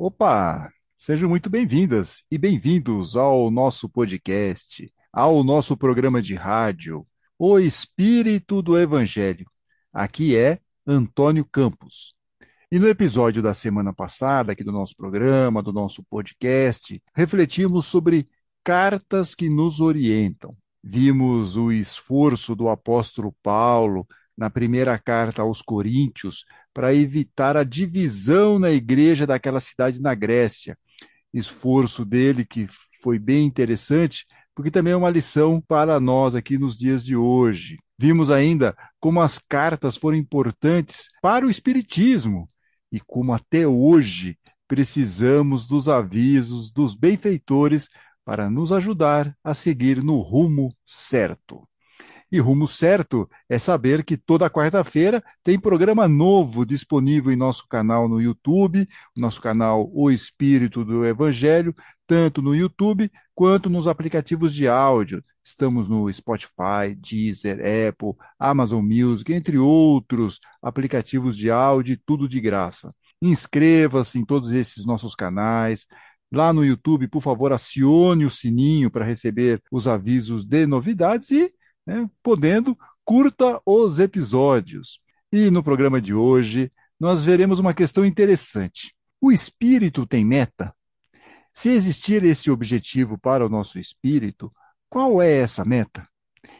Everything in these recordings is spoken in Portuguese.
Opa! Sejam muito bem-vindas e bem-vindos ao nosso podcast, ao nosso programa de rádio, O Espírito do Evangelho. Aqui é Antônio Campos. E no episódio da semana passada, aqui do nosso programa, do nosso podcast, refletimos sobre cartas que nos orientam. Vimos o esforço do apóstolo Paulo na primeira carta aos Coríntios para evitar a divisão na igreja daquela cidade na Grécia. Esforço dele que foi bem interessante, porque também é uma lição para nós aqui nos dias de hoje. Vimos ainda como as cartas foram importantes para o Espiritismo e como até hoje precisamos dos avisos dos benfeitores para nos ajudar a seguir no rumo certo. E rumo certo é saber que toda quarta-feira tem programa novo disponível em nosso canal no YouTube, nosso canal O Espírito do Evangelho, tanto no YouTube quanto nos aplicativos de áudio. Estamos no Spotify, Deezer, Apple, Amazon Music, entre outros aplicativos de áudio, tudo de graça. Inscreva-se em todos esses nossos canais. Lá no YouTube, por favor, acione o sininho para receber os avisos de novidades e né, podendo, curta os episódios. E no programa de hoje, nós veremos uma questão interessante. O espírito tem meta? Se existir esse objetivo para o nosso espírito, qual é essa meta?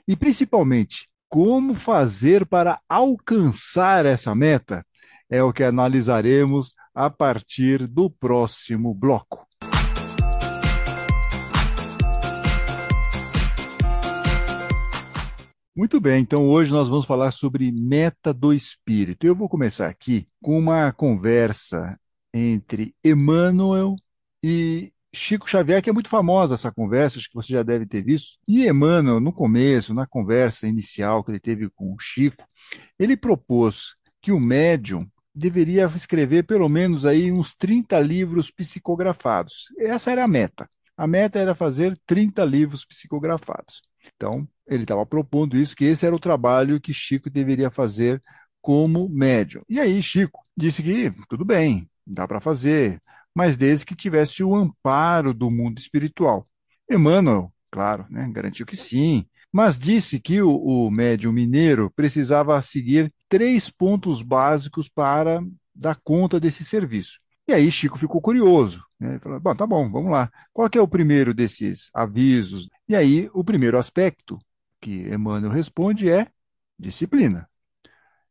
E principalmente, como fazer para alcançar essa meta? É o que analisaremos a partir do próximo bloco. Muito bem, então hoje nós vamos falar sobre meta do espírito. Eu vou começar aqui com uma conversa entre Emmanuel e Chico Xavier, que é muito famosa essa conversa, acho que você já deve ter visto. E Emmanuel, no começo, na conversa inicial que ele teve com o Chico, ele propôs que o médium deveria escrever pelo menos aí uns 30 livros psicografados. Essa era a meta. A meta era fazer 30 livros psicografados. Então, ele estava propondo isso, que esse era o trabalho que Chico deveria fazer como médium. E aí Chico disse que tudo bem, dá para fazer, mas desde que tivesse o amparo do mundo espiritual. Emmanuel, claro, né, garantiu que sim, mas disse que o, o médium mineiro precisava seguir três pontos básicos para dar conta desse serviço. E aí Chico ficou curioso, né? Falou, bom, tá bom, vamos lá. Qual é o primeiro desses avisos? E aí o primeiro aspecto que Emmanuel responde é disciplina.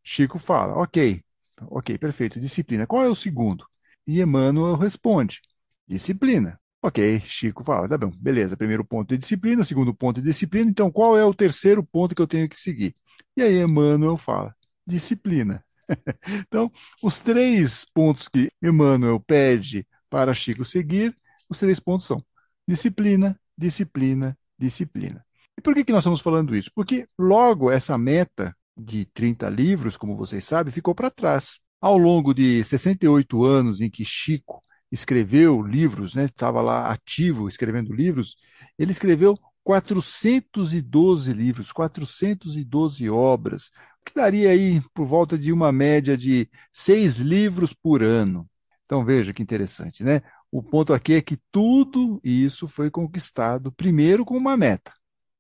Chico fala, ok, ok, perfeito, disciplina. Qual é o segundo? E Emmanuel responde, disciplina. Ok, Chico fala, tá bom, beleza, primeiro ponto é disciplina, segundo ponto é disciplina, então qual é o terceiro ponto que eu tenho que seguir? E aí Emmanuel fala, disciplina. então, os três pontos que Emmanuel pede para Chico seguir, os três pontos são disciplina, disciplina, disciplina. E por que, que nós estamos falando isso? Porque logo essa meta de 30 livros, como vocês sabem, ficou para trás. Ao longo de 68 anos em que Chico escreveu livros, né, estava lá ativo escrevendo livros, ele escreveu 412 livros, 412 obras, que daria aí por volta de uma média de seis livros por ano. Então veja que interessante, né? O ponto aqui é que tudo isso foi conquistado primeiro com uma meta.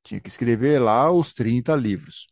Tinha que escrever lá os 30 livros.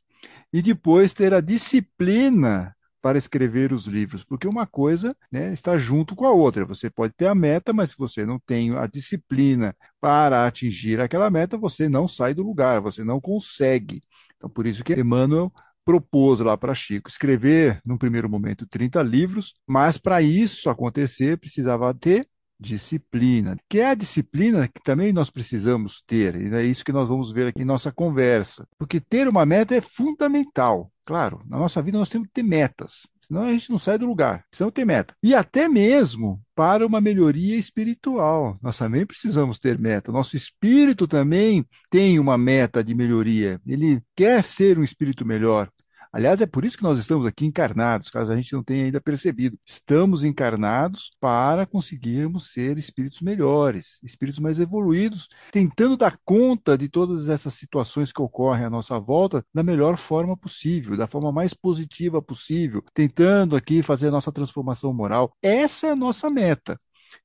E depois ter a disciplina para escrever os livros, porque uma coisa né, está junto com a outra. Você pode ter a meta, mas se você não tem a disciplina para atingir aquela meta, você não sai do lugar, você não consegue. Então, por isso que Emmanuel propôs lá para Chico escrever, num primeiro momento, 30 livros, mas para isso acontecer, precisava ter disciplina, que é a disciplina que também nós precisamos ter, e é isso que nós vamos ver aqui em nossa conversa. Porque ter uma meta é fundamental. Claro, na nossa vida nós temos que ter metas, senão a gente não sai do lugar, senão tem meta. E até mesmo para uma melhoria espiritual, nós também precisamos ter meta. Nosso espírito também tem uma meta de melhoria, ele quer ser um espírito melhor. Aliás, é por isso que nós estamos aqui encarnados, caso a gente não tenha ainda percebido. Estamos encarnados para conseguirmos ser espíritos melhores, espíritos mais evoluídos, tentando dar conta de todas essas situações que ocorrem à nossa volta da melhor forma possível, da forma mais positiva possível, tentando aqui fazer a nossa transformação moral. Essa é a nossa meta.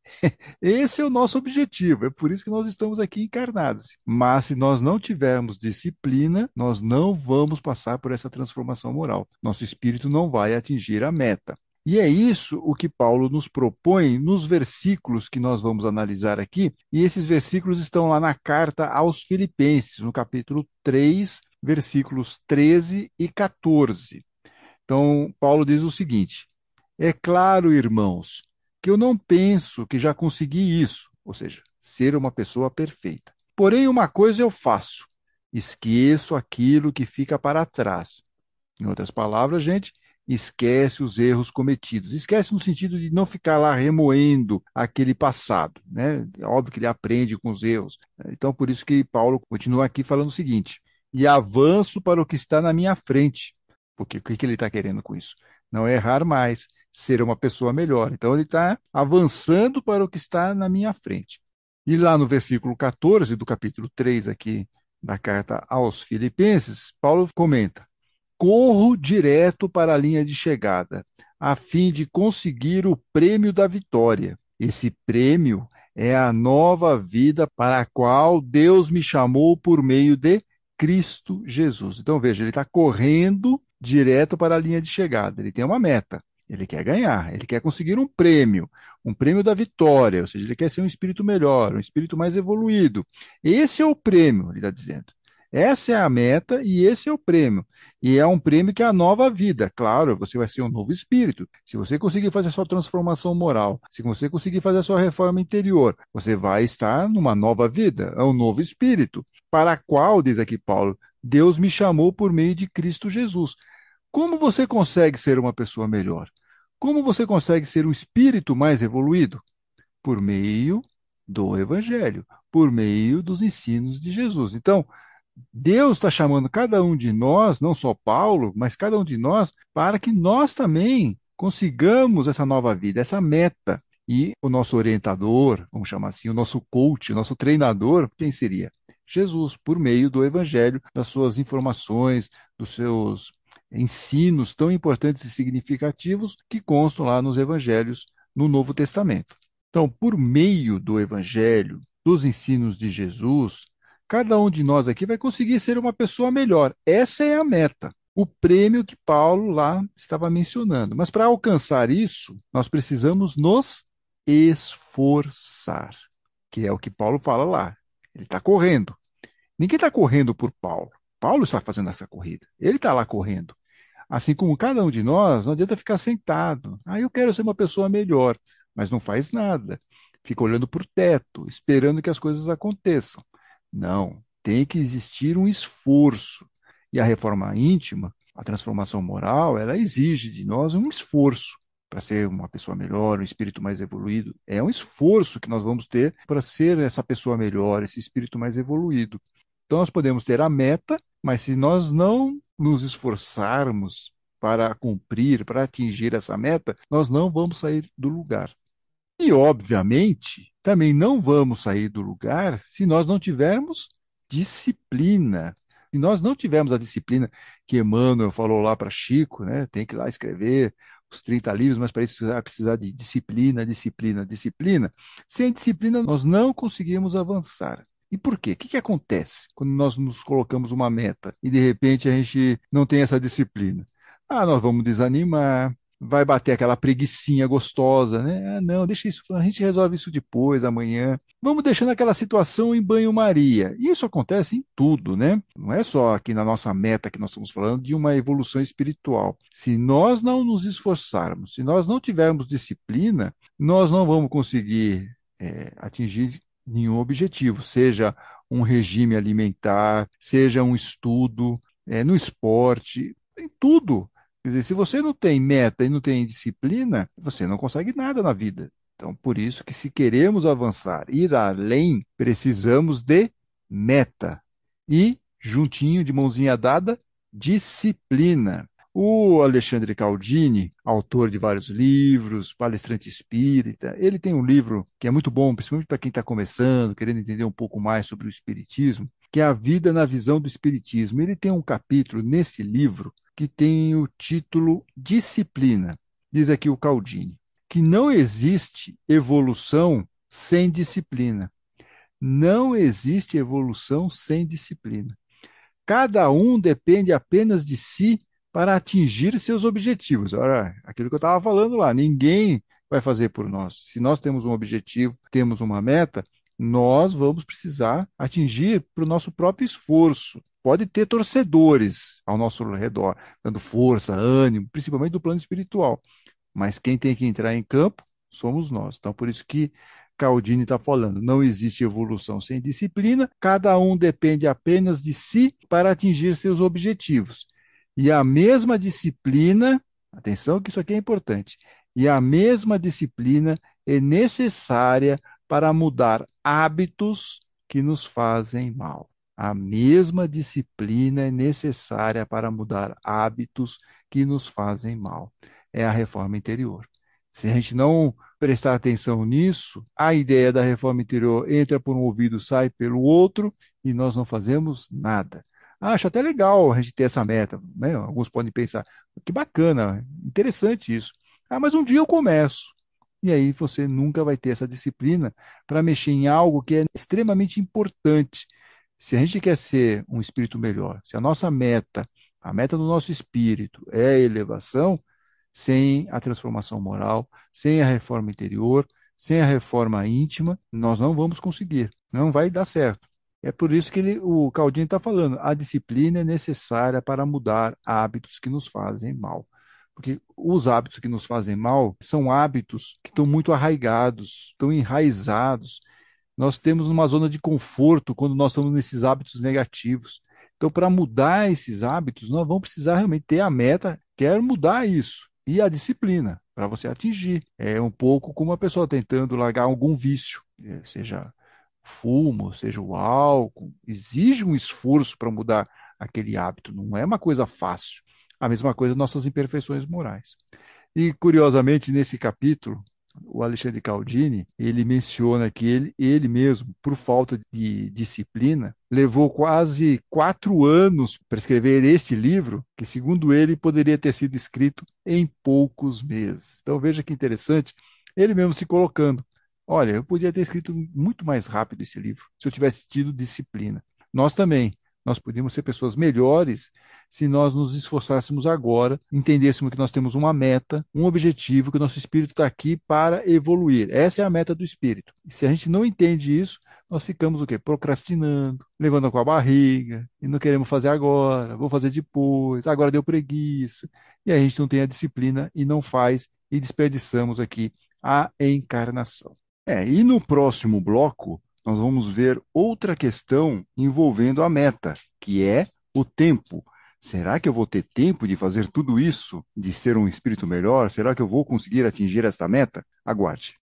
Esse é o nosso objetivo, é por isso que nós estamos aqui encarnados. Mas se nós não tivermos disciplina, nós não vamos passar por essa transformação moral. Nosso espírito não vai atingir a meta. E é isso o que Paulo nos propõe nos versículos que nós vamos analisar aqui. E esses versículos estão lá na carta aos Filipenses, no capítulo 3, versículos 13 e 14. Então, Paulo diz o seguinte: É claro, irmãos, que eu não penso que já consegui isso, ou seja, ser uma pessoa perfeita. Porém, uma coisa eu faço: esqueço aquilo que fica para trás. Em outras palavras, gente, esquece os erros cometidos. Esquece no sentido de não ficar lá remoendo aquele passado. Né? É óbvio que ele aprende com os erros. Então, por isso que Paulo continua aqui falando o seguinte: e avanço para o que está na minha frente. Porque o que ele está querendo com isso? Não é errar mais, ser uma pessoa melhor. Então, ele está avançando para o que está na minha frente. E lá no versículo 14 do capítulo 3 aqui da carta aos Filipenses, Paulo comenta: corro direto para a linha de chegada, a fim de conseguir o prêmio da vitória. Esse prêmio é a nova vida para a qual Deus me chamou por meio de Cristo Jesus. Então veja, ele está correndo direto para a linha de chegada. Ele tem uma meta. Ele quer ganhar, ele quer conseguir um prêmio, um prêmio da vitória, ou seja, ele quer ser um espírito melhor, um espírito mais evoluído. Esse é o prêmio, ele está dizendo. Essa é a meta e esse é o prêmio. E é um prêmio que é a nova vida. Claro, você vai ser um novo espírito. Se você conseguir fazer a sua transformação moral, se você conseguir fazer a sua reforma interior, você vai estar numa nova vida, é um novo espírito, para a qual, diz aqui Paulo, Deus me chamou por meio de Cristo Jesus. Como você consegue ser uma pessoa melhor? Como você consegue ser um espírito mais evoluído? Por meio do Evangelho, por meio dos ensinos de Jesus. Então, Deus está chamando cada um de nós, não só Paulo, mas cada um de nós, para que nós também consigamos essa nova vida, essa meta. E o nosso orientador, vamos chamar assim, o nosso coach, o nosso treinador, quem seria? Jesus, por meio do Evangelho, das suas informações, dos seus ensinos tão importantes e significativos que constam lá nos Evangelhos no Novo Testamento. Então, por meio do Evangelho, dos ensinos de Jesus, cada um de nós aqui vai conseguir ser uma pessoa melhor. Essa é a meta, o prêmio que Paulo lá estava mencionando. Mas para alcançar isso, nós precisamos nos esforçar, que é o que Paulo fala lá. Ele está correndo. Ninguém está correndo por Paulo. Paulo está fazendo essa corrida. Ele está lá correndo. Assim como cada um de nós, não adianta ficar sentado. Ah, eu quero ser uma pessoa melhor, mas não faz nada. Fica olhando para o teto, esperando que as coisas aconteçam. Não, tem que existir um esforço. E a reforma íntima, a transformação moral, ela exige de nós um esforço para ser uma pessoa melhor, um espírito mais evoluído. É um esforço que nós vamos ter para ser essa pessoa melhor, esse espírito mais evoluído. Então nós podemos ter a meta, mas se nós não nos esforçarmos para cumprir, para atingir essa meta, nós não vamos sair do lugar. E, obviamente, também não vamos sair do lugar se nós não tivermos disciplina. Se nós não tivermos a disciplina que Emmanuel falou lá para Chico, né, tem que ir lá escrever os 30 livros, mas para isso vai precisar de disciplina, disciplina, disciplina. Sem disciplina, nós não conseguimos avançar. E por quê? O que, que acontece quando nós nos colocamos uma meta e de repente a gente não tem essa disciplina? Ah, nós vamos desanimar, vai bater aquela preguiçinha gostosa, né? Ah, não, deixa isso, a gente resolve isso depois, amanhã. Vamos deixando aquela situação em banho-maria. E isso acontece em tudo, né? Não é só aqui na nossa meta que nós estamos falando de uma evolução espiritual. Se nós não nos esforçarmos, se nós não tivermos disciplina, nós não vamos conseguir é, atingir nenhum objetivo, seja um regime alimentar, seja um estudo, é, no esporte, em tudo. Quer dizer, se você não tem meta e não tem disciplina, você não consegue nada na vida. Então, por isso que se queremos avançar, ir além, precisamos de meta. E, juntinho, de mãozinha dada, disciplina. O Alexandre Caldini, autor de vários livros, palestrante espírita, ele tem um livro que é muito bom, principalmente para quem está começando, querendo entender um pouco mais sobre o espiritismo, que é A Vida na Visão do Espiritismo. Ele tem um capítulo nesse livro que tem o título Disciplina. Diz aqui o Caldini. que não existe evolução sem disciplina. Não existe evolução sem disciplina. Cada um depende apenas de si para atingir seus objetivos. Ora, aquilo que eu estava falando lá, ninguém vai fazer por nós. Se nós temos um objetivo, temos uma meta, nós vamos precisar atingir para o nosso próprio esforço. Pode ter torcedores ao nosso redor, dando força, ânimo, principalmente do plano espiritual. Mas quem tem que entrar em campo somos nós. Então, por isso que Caldini está falando, não existe evolução sem disciplina, cada um depende apenas de si para atingir seus objetivos. E a mesma disciplina, atenção que isso aqui é importante, e a mesma disciplina é necessária para mudar hábitos que nos fazem mal. A mesma disciplina é necessária para mudar hábitos que nos fazem mal. É a reforma interior. Se a gente não prestar atenção nisso, a ideia da reforma interior entra por um ouvido, sai pelo outro, e nós não fazemos nada. Acho até legal a gente ter essa meta. Né? Alguns podem pensar, que bacana, interessante isso. Ah, mas um dia eu começo. E aí você nunca vai ter essa disciplina para mexer em algo que é extremamente importante. Se a gente quer ser um espírito melhor, se a nossa meta, a meta do nosso espírito é a elevação, sem a transformação moral, sem a reforma interior, sem a reforma íntima, nós não vamos conseguir, não vai dar certo. É por isso que ele, o Caldini está falando, a disciplina é necessária para mudar hábitos que nos fazem mal. Porque os hábitos que nos fazem mal são hábitos que estão muito arraigados, estão enraizados. Nós temos uma zona de conforto quando nós estamos nesses hábitos negativos. Então, para mudar esses hábitos, nós vamos precisar realmente ter a meta, quero mudar isso e a disciplina para você atingir. É um pouco como uma pessoa tentando largar algum vício, é, seja fumo, seja o álcool, exige um esforço para mudar aquele hábito, não é uma coisa fácil. A mesma coisa nossas imperfeições morais. E curiosamente nesse capítulo o Alexandre Caldini, ele menciona que ele, ele mesmo, por falta de disciplina, levou quase quatro anos para escrever este livro, que, segundo ele, poderia ter sido escrito em poucos meses. Então, veja que interessante, ele mesmo se colocando. Olha, eu podia ter escrito muito mais rápido esse livro, se eu tivesse tido disciplina. Nós também, nós podíamos ser pessoas melhores se nós nos esforçássemos agora, entendêssemos que nós temos uma meta, um objetivo, que o nosso espírito está aqui para evoluir. Essa é a meta do espírito. E se a gente não entende isso, nós ficamos o quê? Procrastinando, levando com a barriga, e não queremos fazer agora, vou fazer depois, agora deu preguiça. E a gente não tem a disciplina e não faz, e desperdiçamos aqui a encarnação. É, e no próximo bloco, nós vamos ver outra questão envolvendo a meta, que é o tempo. Será que eu vou ter tempo de fazer tudo isso, de ser um espírito melhor? Será que eu vou conseguir atingir esta meta? Aguarde.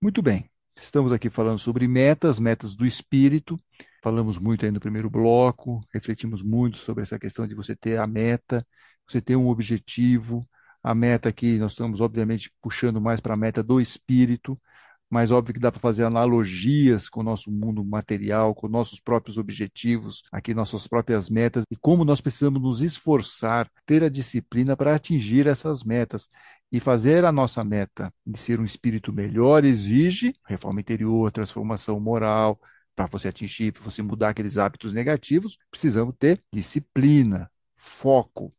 Muito bem, estamos aqui falando sobre metas, metas do espírito. Falamos muito aí no primeiro bloco, refletimos muito sobre essa questão de você ter a meta, você ter um objetivo. A meta aqui, nós estamos obviamente puxando mais para a meta do espírito, mas óbvio que dá para fazer analogias com o nosso mundo material, com nossos próprios objetivos, aqui nossas próprias metas e como nós precisamos nos esforçar, ter a disciplina para atingir essas metas. E fazer a nossa meta de ser um espírito melhor exige reforma interior, transformação moral. Para você atingir, para você mudar aqueles hábitos negativos, precisamos ter disciplina, foco,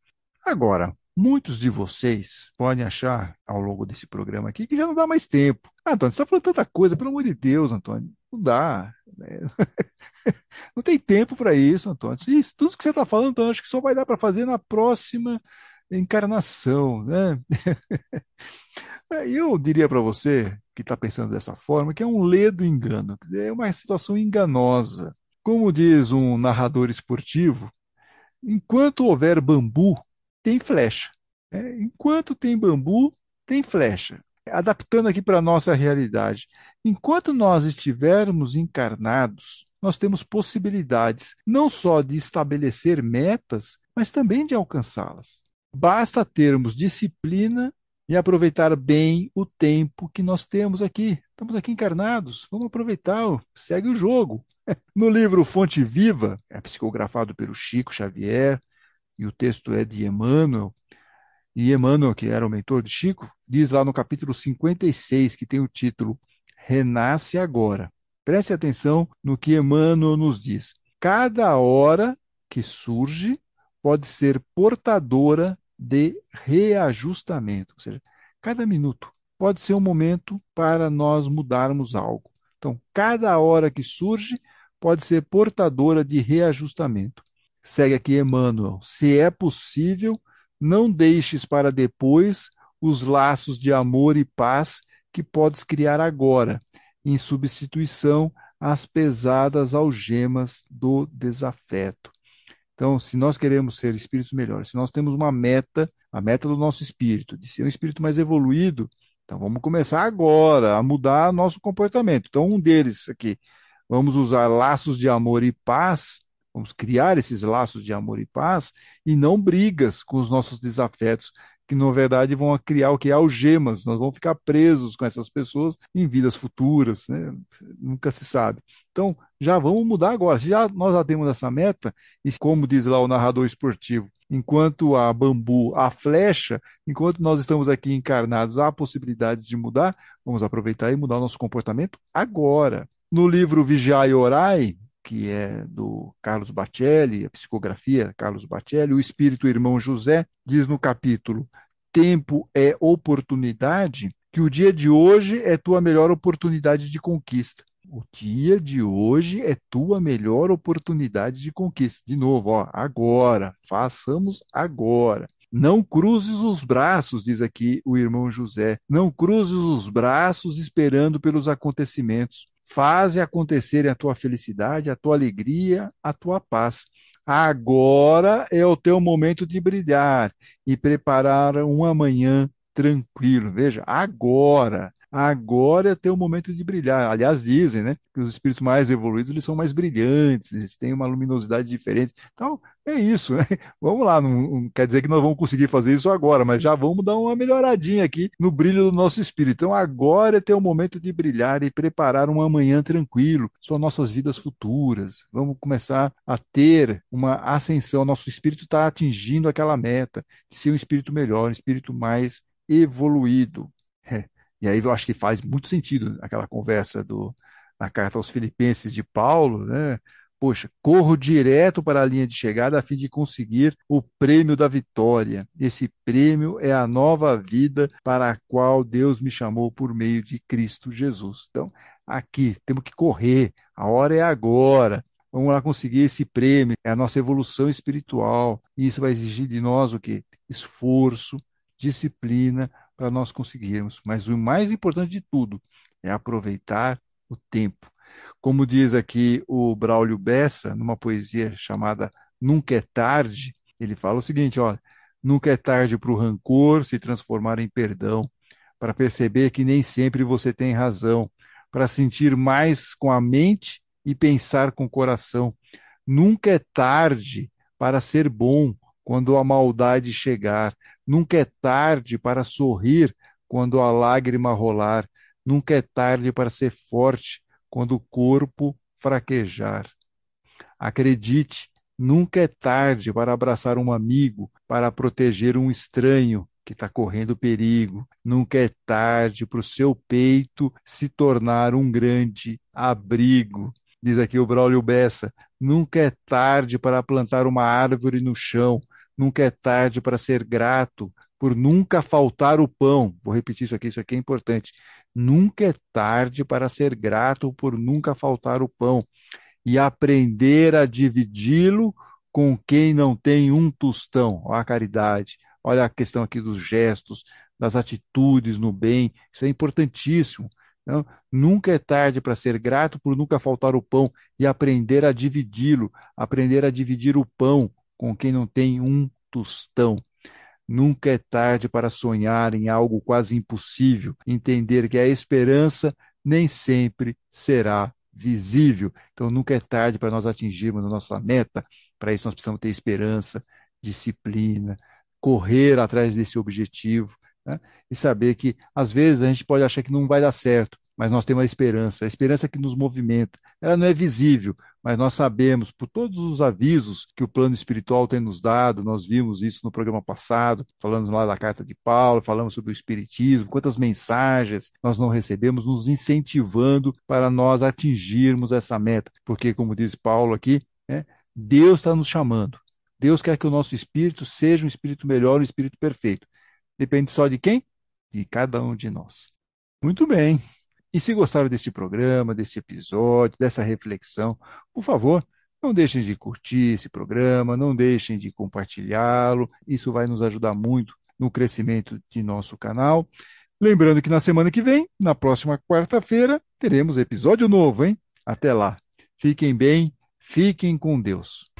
Agora, muitos de vocês podem achar, ao longo desse programa aqui, que já não dá mais tempo. Ah, Antônio, você está falando tanta coisa, pelo amor de Deus, Antônio. Não dá. Né? Não tem tempo para isso, Antônio. Isso, tudo que você está falando, Antônio, acho que só vai dar para fazer na próxima encarnação, né? Eu diria para você que está pensando dessa forma que é um ledo engano, é uma situação enganosa. Como diz um narrador esportivo, enquanto houver bambu, tem flecha. Né? Enquanto tem bambu, tem flecha. Adaptando aqui para a nossa realidade. Enquanto nós estivermos encarnados, nós temos possibilidades não só de estabelecer metas, mas também de alcançá-las. Basta termos disciplina e aproveitar bem o tempo que nós temos aqui. Estamos aqui encarnados, vamos aproveitar, segue o jogo. No livro Fonte Viva, é psicografado pelo Chico Xavier, e o texto é de Emmanuel, e Emmanuel, que era o mentor de Chico, diz lá no capítulo 56, que tem o título Renasce Agora. Preste atenção no que Emmanuel nos diz. Cada hora que surge pode ser portadora de reajustamento, ou seja, cada minuto pode ser um momento para nós mudarmos algo. Então, cada hora que surge pode ser portadora de reajustamento. Segue aqui Emmanuel. Se é possível, não deixes para depois os laços de amor e paz que podes criar agora, em substituição às pesadas algemas do desafeto. Então, se nós queremos ser espíritos melhores, se nós temos uma meta, a meta do nosso espírito, de ser um espírito mais evoluído, então vamos começar agora a mudar nosso comportamento. Então, um deles aqui, vamos usar laços de amor e paz, vamos criar esses laços de amor e paz e não brigas com os nossos desafetos, que na verdade vão criar o que? Algemas. Nós vamos ficar presos com essas pessoas em vidas futuras, né? nunca se sabe. Então, já vamos mudar agora. Já, nós já temos essa meta, e como diz lá o narrador esportivo, enquanto a bambu, a flecha, enquanto nós estamos aqui encarnados, há possibilidades de mudar, vamos aproveitar e mudar o nosso comportamento agora. No livro Vigiai e Orai, que é do Carlos Bacelli, a psicografia Carlos Bacelli, o espírito irmão José diz no capítulo Tempo é oportunidade, que o dia de hoje é tua melhor oportunidade de conquista. O dia de hoje é tua melhor oportunidade de conquista. De novo, ó, agora, façamos agora. Não cruzes os braços, diz aqui o irmão José. Não cruzes os braços esperando pelos acontecimentos. Faze acontecer a tua felicidade, a tua alegria, a tua paz. Agora é o teu momento de brilhar e preparar um amanhã tranquilo. Veja, agora. Agora é teu momento de brilhar. Aliás, dizem, né, que os espíritos mais evoluídos eles são mais brilhantes, eles têm uma luminosidade diferente. Então, é isso, né? Vamos lá, não, não, quer dizer que nós vamos conseguir fazer isso agora, mas já vamos dar uma melhoradinha aqui no brilho do nosso espírito. Então, agora é teu momento de brilhar e preparar um amanhã tranquilo, são nossas vidas futuras. Vamos começar a ter uma ascensão. Nosso espírito está atingindo aquela meta de ser um espírito melhor, um espírito mais evoluído. E aí eu acho que faz muito sentido aquela conversa do, na carta aos Filipenses de Paulo, né? Poxa, corro direto para a linha de chegada a fim de conseguir o prêmio da vitória. Esse prêmio é a nova vida para a qual Deus me chamou por meio de Cristo Jesus. Então, aqui temos que correr, a hora é agora. Vamos lá conseguir esse prêmio, é a nossa evolução espiritual. E isso vai exigir de nós o quê? Esforço, disciplina, para nós conseguirmos. Mas o mais importante de tudo é aproveitar o tempo. Como diz aqui o Braulio Bessa, numa poesia chamada Nunca é Tarde, ele fala o seguinte: olha, nunca é tarde para o rancor se transformar em perdão, para perceber que nem sempre você tem razão, para sentir mais com a mente e pensar com o coração. Nunca é tarde para ser bom quando a maldade chegar, Nunca é tarde para sorrir quando a lágrima rolar. Nunca é tarde para ser forte quando o corpo fraquejar. Acredite, nunca é tarde para abraçar um amigo, para proteger um estranho que está correndo perigo. Nunca é tarde para o seu peito se tornar um grande abrigo. Diz aqui o Braulio Bessa: nunca é tarde para plantar uma árvore no chão, Nunca é tarde para ser grato por nunca faltar o pão. Vou repetir isso aqui, isso aqui é importante. Nunca é tarde para ser grato por nunca faltar o pão e aprender a dividi-lo com quem não tem um tostão. Olha a caridade, olha a questão aqui dos gestos, das atitudes no bem, isso é importantíssimo. Então, nunca é tarde para ser grato por nunca faltar o pão e aprender a dividi-lo, aprender a dividir o pão com quem não tem um tostão. Nunca é tarde para sonhar em algo quase impossível, entender que a esperança nem sempre será visível. Então, nunca é tarde para nós atingirmos a nossa meta. Para isso, nós precisamos ter esperança, disciplina, correr atrás desse objetivo né? e saber que, às vezes, a gente pode achar que não vai dar certo, mas nós temos a esperança, a esperança que nos movimenta. Ela não é visível, mas nós sabemos, por todos os avisos que o plano espiritual tem nos dado, nós vimos isso no programa passado, falando lá da carta de Paulo, falamos sobre o Espiritismo, quantas mensagens nós não recebemos nos incentivando para nós atingirmos essa meta. Porque, como diz Paulo aqui, né, Deus está nos chamando. Deus quer que o nosso espírito seja um espírito melhor, um espírito perfeito. Depende só de quem? De cada um de nós. Muito bem. E se gostaram deste programa, deste episódio, dessa reflexão, por favor, não deixem de curtir esse programa, não deixem de compartilhá-lo. Isso vai nos ajudar muito no crescimento de nosso canal. Lembrando que na semana que vem, na próxima quarta-feira, teremos episódio novo, hein? Até lá. Fiquem bem, fiquem com Deus.